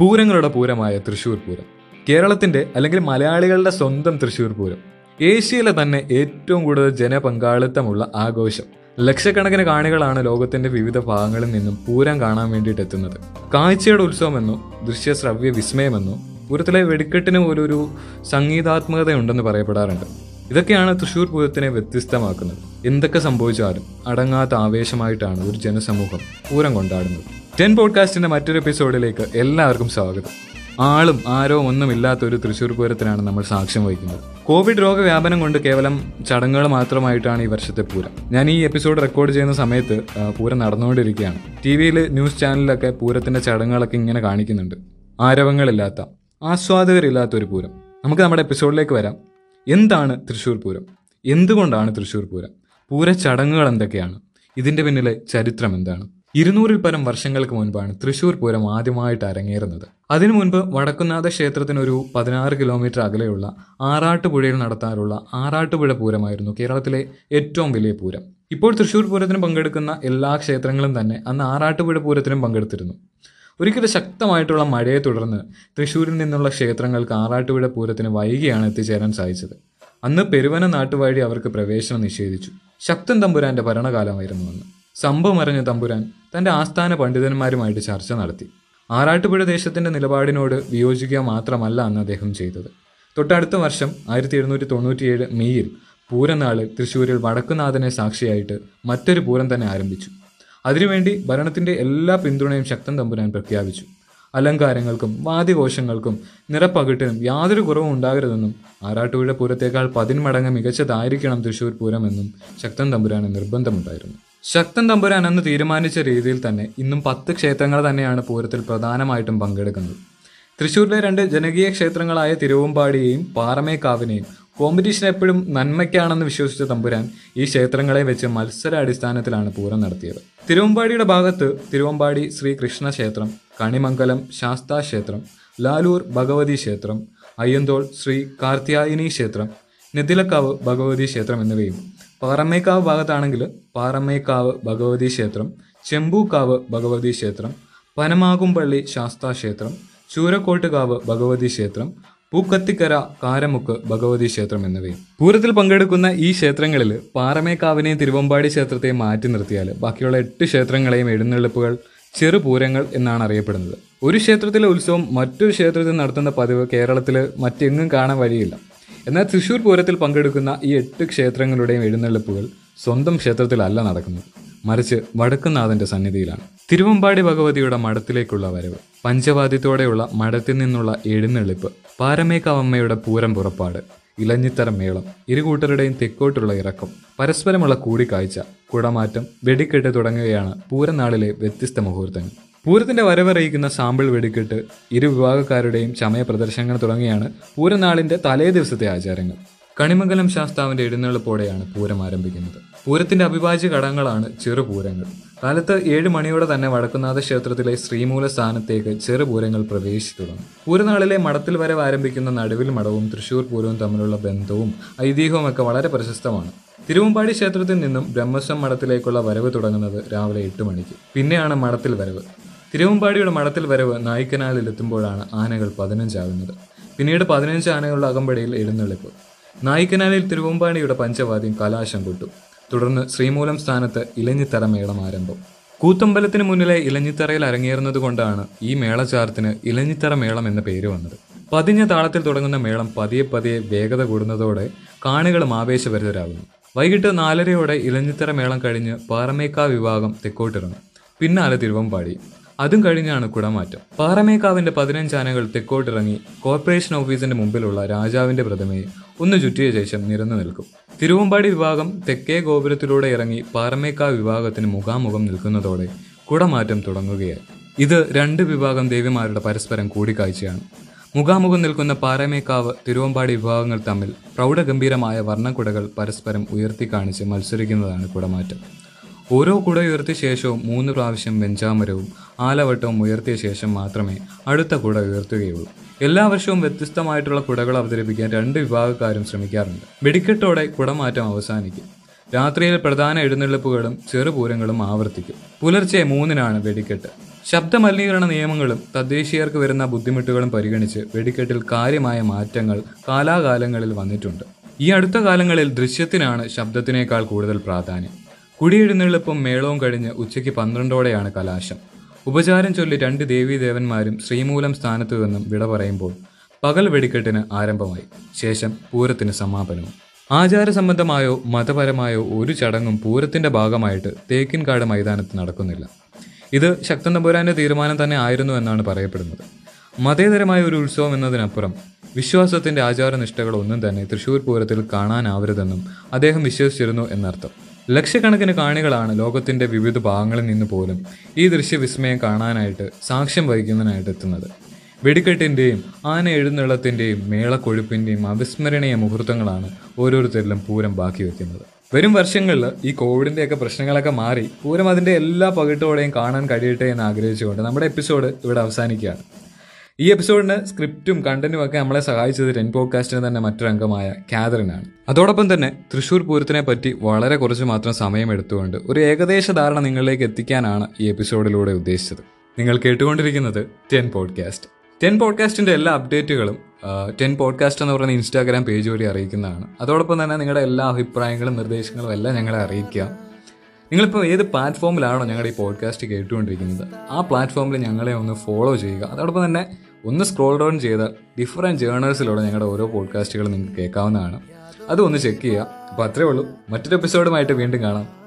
പൂരങ്ങളുടെ പൂരമായ തൃശ്ശൂർ പൂരം. കേരളത്തിന്റെ അല്ലെങ്കിൽ മലയാളികളുടെ സ്വന്തം തൃശ്ശൂർ പൂരം. ഏഷ്യയിലെ തന്നെ ഏറ്റവും കൂടുതൽ ജനപങ്കാളിത്തമുള്ള ആഘോഷം. ലക്ഷക്കണക്കിന് കാണികളാണ് ലോകത്തിന്റെ വിവിധ ഭാഗങ്ങളിൽ നിന്നും പൂരം കാണാൻ വേണ്ടിയിട്ട് എത്തുന്നത്. കാഴ്ചയുടെ ഉത്സവമെന്നോ ദൃശ്യശ്രവ്യ വിസ്മയമെന്നോ പൂരത്തിലെ വെടിക്കെട്ടിന് ഒരു സംഗീതാത്മകതയുണ്ടെന്ന് പറയപ്പെടാറുണ്ട്. ഇതൊക്കെയാണ് തൃശ്ശൂർ പൂരത്തിനെ വ്യത്യസ്തമാക്കുന്നത്. എന്തൊക്കെ സംഭവിച്ചാലും അടങ്ങാത്ത ആവേശമായിട്ടാണ് ഒരു ജനസമൂഹം പൂരം കൊണ്ടാടുന്നത്. ടെൻ പോഡ്കാസ്റ്റിന്റെ മറ്റൊരു എപ്പിസോഡിലേക്ക് എല്ലാവർക്കും സ്വാഗതം. ആളും ആരോ ഒന്നുമില്ലാത്ത ഒരു തൃശ്ശൂർ പൂരത്തിനാണ് നമ്മൾ സാക്ഷ്യം വഹിക്കുന്നത്. കോവിഡ് രോഗവ്യാപനം കൊണ്ട് കേവലം ചടങ്ങുകൾ മാത്രമായിട്ടാണ് ഈ വർഷത്തെ പൂരം. ഞാൻ ഈ എപ്പിസോഡ് റെക്കോർഡ് ചെയ്യുന്ന സമയത്ത് പൂരം നടന്നുകൊണ്ടിരിക്കുകയാണ്. ടി വിയിൽ ന്യൂസ് ചാനലിലൊക്കെ പൂരത്തിന്റെ ചടങ്ങുകളൊക്കെ ഇങ്ങനെ കാണിക്കുന്നുണ്ട്. ആരവങ്ങളില്ലാത്ത ആസ്വാദകരില്ലാത്ത ഒരു പൂരം. നമുക്ക് നമ്മുടെ എപ്പിസോഡിലേക്ക് വരാം. എന്താണ് തൃശ്ശൂർ പൂരം? എന്തുകൊണ്ടാണ് തൃശ്ശൂർ പൂരം? പൂര ചടങ്ങുകൾ എന്തൊക്കെയാണ്? ഇതിന്റെ പിന്നിലെ ചരിത്രം എന്താണ്? ഇരുന്നൂറിൽ പരം വർഷങ്ങൾക്ക് മുൻപാണ് തൃശൂർ പൂരം ആദ്യമായിട്ട് അരങ്ങേറുന്നത്. അതിനു മുൻപ് വടക്കുന്നാഥ ക്ഷേത്രത്തിനൊരു പതിനാറ് കിലോമീറ്റർ അകലെയുള്ള ആറാട്ടുപുഴയിൽ നടത്താറുള്ള ആറാട്ടുപുഴ പൂരമായിരുന്നു കേരളത്തിലെ ഏറ്റവും വലിയ പൂരം. ഇപ്പോൾ തൃശ്ശൂർ പൂരത്തിന് പങ്കെടുക്കുന്ന എല്ലാ ക്ഷേത്രങ്ങളും തന്നെ അന്ന് ആറാട്ടുപുഴ പൂരത്തിനും പങ്കെടുത്തിരുന്നു. ഒരിക്കലും ശക്തമായിട്ടുള്ള മഴയെ തുടർന്ന് തൃശ്ശൂരിൽ നിന്നുള്ള ക്ഷേത്രങ്ങൾക്ക് ആറാട്ടുപുഴ പൂരത്തിന് വൈകിയാണ് എത്തിച്ചേരാൻ സാധിച്ചത്. അന്ന് പെരുവന നാട്ടുവഴി അവർക്ക് പ്രവേശനം നിഷേധിച്ചു. ശക്തൻ തമ്പുരാന്റെ ഭരണകാലമായിരുന്നു അന്ന്. സംഭവം അറിഞ്ഞ തമ്പുരാൻ തന്റെ ആസ്ഥാന പണ്ഡിതന്മാരുമായിട്ട് ചർച്ച നടത്തി. ആറാട്ടുപുഴ ദേശത്തിന്റെ നിലപാടിനോട് വിയോജിക്കുക മാത്രമല്ല അന്ന് അദ്ദേഹം ചെയ്തത്. തൊട്ടടുത്ത വർഷം ആയിരത്തി എഴുന്നൂറ്റി തൊണ്ണൂറ്റിയേഴ് മെയ്യിൽ പൂരനാൾ തൃശ്ശൂരിൽ വടക്കുനാഥനെ സാക്ഷിയായിട്ട് മറ്റൊരു പൂരം തന്നെ ആരംഭിച്ചു. അതിനുവേണ്ടി ഭരണത്തിന്റെ എല്ലാ പിന്തുണയും ശക്തൻ തമ്പുരാൻ പ്രഖ്യാപിച്ചു. അലങ്കാരങ്ങൾക്കും വാദ്യഘോഷങ്ങൾക്കും നിറപ്പകിട്ടിനും യാതൊരു കുറവും ഉണ്ടാകരുതെന്നും ആറാട്ടുപുഴ പൂരത്തേക്കാൾ പതിന്മടങ്ങ് മികച്ചതായിരിക്കണം തൃശ്ശൂർ പൂരമെന്നും ശക്തൻ തമ്പുരാന് നിർബന്ധമുണ്ടായിരുന്നു. ശക്തൻ തമ്പുരാൻ അന്ന് തീരുമാനിച്ച രീതിയിൽ തന്നെ ഇന്നും പത്ത് ക്ഷേത്രങ്ങൾ തന്നെയാണ് പൂരത്തിൽ പ്രധാനമായിട്ടും പങ്കെടുക്കുന്നത്. തൃശ്ശൂരിലെ രണ്ട് ജനകീയ ക്ഷേത്രങ്ങളായ തിരുവമ്പാടിയെയും പാറമേക്കാവിനെയും കോമ്പറ്റീഷൻ എപ്പോഴും നന്മയ്ക്കാണെന്ന് വിശ്വസിച്ച തമ്പുരാൻ ഈ ക്ഷേത്രങ്ങളെ വെച്ച് മത്സര അടിസ്ഥാനത്തിലാണ് പൂരം നടത്തിയത്. തിരുവമ്പാടിയുടെ ഭാഗത്ത് തിരുവമ്പാടി ശ്രീകൃഷ്ണ ക്ഷേത്രം കണിമംഗലം ശാസ്താ ക്ഷേത്രം ലാലൂർ ഭഗവതി ക്ഷേത്രം അയ്യന്തോൾ ശ്രീ കാർത്യായനി ക്ഷേത്രം നെതിലക്കാവ് ഭഗവതി ക്ഷേത്രം എന്നിവയും പാറമേക്കാവ് ഭാഗത്താണെങ്കിൽ പാറമേക്കാവ് ഭഗവതി ക്ഷേത്രം ചെമ്പൂക്കാവ് ഭഗവതി ക്ഷേത്രം പനമാകുംപള്ളി ശാസ്താ ക്ഷേത്രം ചൂരക്കോട്ടുകാവ് ഭഗവതി ക്ഷേത്രം പൂക്കത്തിക്കര കാരമുക്ക് ഭഗവതി ക്ഷേത്രം എന്നിവയും. പൂരത്തിൽ പങ്കെടുക്കുന്ന ഈ ക്ഷേത്രങ്ങളിൽ പാറമേക്കാവിനെയും തിരുവമ്പാടി ക്ഷേത്രത്തെയും മാറ്റി നിർത്തിയാൽ ബാക്കിയുള്ള എട്ട് ക്ഷേത്രങ്ങളെയും എഴുന്നള്ളിപ്പുകൾ ചെറുപൂരങ്ങൾ എന്നാണ് അറിയപ്പെടുന്നത്. ഒരു ക്ഷേത്രത്തിലെ ഉത്സവം മറ്റൊരു ക്ഷേത്രത്തിൽ നടത്തുന്ന പതിവ് കേരളത്തിൽ മറ്റെങ്ങും കാണാൻ വഴിയില്ല. എന്നാൽ തൃശ്ശൂർ പൂരത്തിൽ പങ്കെടുക്കുന്ന ഈ എട്ട് ക്ഷേത്രങ്ങളുടെയും എഴുന്നള്ളിപ്പുകൾ സ്വന്തം ക്ഷേത്രത്തിലല്ല നടക്കുന്നത്. മറിച്ച് വടക്കുന്നാഥന്റെ സന്നിധിയിലാണ്. തിരുവമ്പാടി ഭഗവതിയുടെ മഠത്തിലേക്കുള്ള വരവ് പഞ്ചവാദ്യത്തോടെയുള്ള മഠത്തിൽ നിന്നുള്ള എഴുന്നള്ളിപ്പ് പാരമേക്കാവമ്മയുടെ പൂരം പുറപ്പാട് ഇലഞ്ഞിത്തരം മേളം ഇരുകൂട്ടരുടെയും തെക്കോട്ടുള്ള ഇറക്കം പരസ്പരമുള്ള കൂടിക്കാഴ്ച കുടമാറ്റം വെടിക്കെട്ട് തുടങ്ങുകയാണ് പൂരനാളിലെ വ്യത്യസ്ത മുഹൂർത്തങ്ങൾ. പൂരത്തിന്റെ വരവറിയിക്കുന്ന സാമ്പിൾ വെടിക്കെട്ട് ഇരു വിഭാഗക്കാരുടെയും ചമയ പ്രദർശനങ്ങൾ തുടങ്ങിയാണ് പൂരനാളിന്റെ തലേ ദിവസത്തെ ആചാരങ്ങൾ. കണിമംഗലം ശാസ്താവിന്റെ എഴുന്നള്ളിപ്പോടെയാണ് പൂരം ആരംഭിക്കുന്നത്. പൂരത്തിന്റെ അവിഭാജ്യ ഘടകങ്ങളാണ് ചെറുപൂരങ്ങൾ. കാലത്ത് ഏഴ് മണിയോടെ തന്നെ വടക്കുന്നാഥ ക്ഷേത്രത്തിലെ ശ്രീമൂല സ്ഥാനത്തേക്ക് ചെറുപൂരങ്ങൾ പ്രവേശിച്ചു തുടങ്ങും. പൂരനാളിലെ മഠത്തിൽ വരവ് ആരംഭിക്കുന്ന നടുവിൽ മഠവും തൃശൂർ പൂരവും തമ്മിലുള്ള ബന്ധവും ഐതിഹ്യവും ഒക്കെ വളരെ പ്രശസ്തമാണ്. തിരുവമ്പാടി ക്ഷേത്രത്തിൽ നിന്നും ബ്രഹ്മസ്വം മഠത്തിലേക്കുള്ള വരവ് തുടങ്ങുന്നത് രാവിലെ എട്ട് മണിക്ക്. പിന്നെയാണ് മഠത്തിൽ വരവ്. തിരുവമ്പാടിയുടെ മഠത്തിൽ വരവ് നായ്ക്കനാലിൽ എത്തുമ്പോഴാണ് ആനകൾ പതിനഞ്ചാകുന്നത്. പിന്നീട് പതിനഞ്ച് ആനകളുടെ അകമ്പടിയിൽ എഴുന്നള്ളിപ്പ്. നായിക്കനാലിൽ തിരുവമ്പാടിയുടെ പഞ്ചവാദ്യം കലാശം കൊട്ടു. തുടർന്ന് ശ്രീമൂലം സ്ഥാനത്ത് ഇലഞ്ഞിത്തറ മേളം ആരംഭം. കൂത്തമ്പലത്തിന് മുന്നിലെ ഇലഞ്ഞിത്തറയിൽ അരങ്ങേറുന്നതുകൊണ്ടാണ് ഈ മേളചാർത്തിന് ഇലഞ്ഞിത്തറ മേളം എന്ന പേര് വന്നത്. പതിഞ്ഞ താളത്തിൽ തുടങ്ങുന്ന മേളം പതിയെ പതിയെ വേഗത കൂടുന്നതോടെ കാണികളും ആവേശഭരിതരാകുന്നു. വൈകിട്ട് നാലരയോടെ ഇലഞ്ഞിത്തറ മേളം കഴിഞ്ഞ് പാറമേക്കാ വിഭാഗം തെക്കോട്ടിറങ്ങും. പിന്നാലെ തിരുവമ്പാടി. അതും കഴിഞ്ഞാണ് കുടമാറ്റം. പാറമേക്കാവിന്റെ പതിനഞ്ച് ആനകൾ തെക്കോട്ടിറങ്ങി കോർപ്പറേഷൻ ഓഫീസിന്റെ മുമ്പിലുള്ള രാജാവിന്റെ പ്രതിമയെ ഒന്ന് ചുറ്റിയ ശേഷം നിരന്നു നിൽക്കും. തിരുവമ്പാടി വിഭാഗം തെക്കേ ഗോപുരത്തിലൂടെ ഇറങ്ങി പാറമേക്കാവ് വിഭാഗത്തിന് മുഖാമുഖം നിൽക്കുന്നതോടെ കുടമാറ്റം തുടങ്ങുകയായി. ഇത് രണ്ട് വിഭാഗം ദേവിമാരുടെ പരസ്പരം കൂടിക്കാഴ്ചയാണ്. മുഖാമുഖം നിൽക്കുന്ന പാറമേക്കാവ് തിരുവമ്പാടി വിഭാഗങ്ങൾ തമ്മിൽ പ്രൗഢഗംഭീരമായ വർണക്കുടകൾ പരസ്പരം ഉയർത്തി കാണിച്ച് മത്സരിക്കുന്നതാണ് കുടമാറ്റം. ഓരോ കുട ഉയർത്തിയ ശേഷവും മൂന്ന് പ്രാവശ്യം വെഞ്ചാമരവും ആലവട്ടവും ഉയർത്തിയ ശേഷം മാത്രമേ അടുത്ത കുട ഉയർത്തുകയുള്ളൂ. എല്ലാ വർഷവും വ്യത്യസ്തമായിട്ടുള്ള കുടകൾ അവതരിപ്പിക്കാൻ രണ്ട് വിഭാഗക്കാരും ശ്രമിക്കാറുണ്ട്. വെടിക്കെട്ടോടെ കുടമാറ്റം അവസാനിക്കും. രാത്രിയിൽ പ്രധാന എഴുന്നള്ളിപ്പുകളും ചെറുപൂരങ്ങളും ആവർത്തിക്കും. പുലർച്ചെ മൂന്നിനാണ് വെടിക്കെട്ട്. ശബ്ദ മലിനീകരണ നിയമങ്ങളും തദ്ദേശീയർക്ക് വരുന്ന ബുദ്ധിമുട്ടുകളും പരിഗണിച്ച് വെടിക്കെട്ടിൽ കാര്യമായ മാറ്റങ്ങൾ കാലാകാലങ്ങളിൽ വന്നിട്ടുണ്ട്. ഈ അടുത്ത കാലങ്ങളിൽ ദൃശ്യത്തിനാണ് ശബ്ദത്തിനേക്കാൾ കൂടുതൽ പ്രാധാന്യം. കുടിയെഴുന്നള്ളിപ്പും മേളവും കഴിഞ്ഞ് ഉച്ചയ്ക്ക് പന്ത്രണ്ടോടെയാണ് കലാശം. ഉപചാരം ചൊല്ലി രണ്ട് ദേവീദേവന്മാരും ശ്രീമൂലം സ്ഥാനത്തു നിന്നും വിട പറയുമ്പോൾ പകൽ വെടിക്കെട്ടിന് ആരംഭമായി. ശേഷം പൂരത്തിന് സമാപനവും. ആചാരസംബന്ധമായോ മതപരമായോ ഒരു ചടങ്ങും പൂരത്തിന്റെ ഭാഗമായിട്ട് തേക്കിൻകാട് മൈതാനത്ത് നടക്കുന്നില്ല. ഇത് ശക്തൻ തമ്പുരാന്റെ തീരുമാനം തന്നെ ആയിരുന്നു എന്നാണ് പറയപ്പെടുന്നത്. മതേതരമായ ഒരു ഉത്സവം എന്നതിനപ്പുറം വിശ്വാസത്തിന്റെ ആചാരനിഷ്ഠകളൊന്നും തന്നെ തൃശൂർ പൂരത്തിൽ കാണാനാവരുതെന്നും അദ്ദേഹം വിശ്വസിച്ചിരുന്നു എന്നർത്ഥം. ലക്ഷക്കണക്കിന് കാണികളാണ് ലോകത്തിന്റെ വിവിധ ഭാഗങ്ങളിൽ നിന്ന് പോലും ഈ ദൃശ്യവിസ്മയം കാണാനായിട്ട് സാക്ഷ്യം വഹിക്കുന്നതിനായിട്ട് എത്തുന്നത്. വെടിക്കെട്ടിന്റെയും ആന എഴുന്നള്ളത്തിന്റെയും മേളക്കൊഴുപ്പിന്റെയും അവിസ്മരണീയ മുഹൂർത്തങ്ങളാണ് ഓരോരുത്തരിലും പൂരം ബാക്കി വയ്ക്കുന്നത് വരും വർഷങ്ങളിൽ ഈ കോവിഡിന്റെയൊക്കെ പ്രശ്നങ്ങളൊക്കെ മാറി പൂരം അതിന്റെ എല്ലാ പകിട്ടോടെയും കാണാൻ കഴിയട്ടെ എന്ന് ആഗ്രഹിച്ചുകൊണ്ട് നമ്മുടെ എപ്പിസോഡ് ഇവിടെ അവസാനിക്കുകയാണ്. ഈ എപ്പിസോഡിന് സ്ക്രിപ്റ്റും കണ്ടന്റും ഒക്കെ നമ്മളെ സഹായിച്ചത് ടെൻ പോഡ്കാസ്റ്റിന് തന്നെ മറ്റൊരു അംഗമായ ആണ്. അതോടൊപ്പം തന്നെ തൃശ്ശൂർ പൂരത്തിനെ പറ്റി വളരെ കുറച്ച് മാത്രം സമയം എടുത്തുകൊണ്ട് ഒരു ഏകദേശ ധാരണ നിങ്ങളിലേക്ക് എത്തിക്കാനാണ് ഈ എപ്പിസോഡിലൂടെ ഉദ്ദേശിച്ചത്. നിങ്ങൾ കേട്ടുകൊണ്ടിരിക്കുന്നത് ടെൻ പോഡ്കാസ്റ്റ് ടെൻ പോഡ്കാസ്റ്റിന്റെ എല്ലാ അപ്ഡേറ്റുകളും ടെൻ പോഡ്കാസ്റ്റ് എന്ന് പറയുന്ന ഇൻസ്റ്റാഗ്രാം പേജ് വഴി അറിയിക്കുന്നതാണ്. അതോടൊപ്പം തന്നെ നിങ്ങളുടെ എല്ലാ അഭിപ്രായങ്ങളും നിർദ്ദേശങ്ങളും എല്ലാം ഞങ്ങളെ അറിയിക്കുക. നിങ്ങളിപ്പോൾ ഏത് പ്ലാറ്റ്ഫോമിലാണോ ഞങ്ങളുടെ ഈ പോഡ്കാസ്റ്റ് കേട്ടുകൊണ്ടിരിക്കുന്നത് ആ പ്ലാറ്റ്ഫോമിൽ ഞങ്ങളെ ഒന്ന് ഫോളോ ചെയ്യുക. അതോടൊപ്പം തന്നെ ഒന്ന് സ്ക്രോൾ ഡൗൺ ചെയ്താൽ ഡിഫറെന്റ് ജേണൽസിലൂടെ ഞങ്ങളുടെ ഓരോ പോഡ്കാസ്റ്റുകൾ നിങ്ങൾക്ക് കേൾക്കാവുന്നതാണ്. അതൊന്ന് ചെക്ക് ചെയ്യുക. അപ്പോൾ അത്രേ ഉള്ളൂ. മറ്റൊരു എപ്പിസോഡുമായിട്ട് വീണ്ടും കാണാം.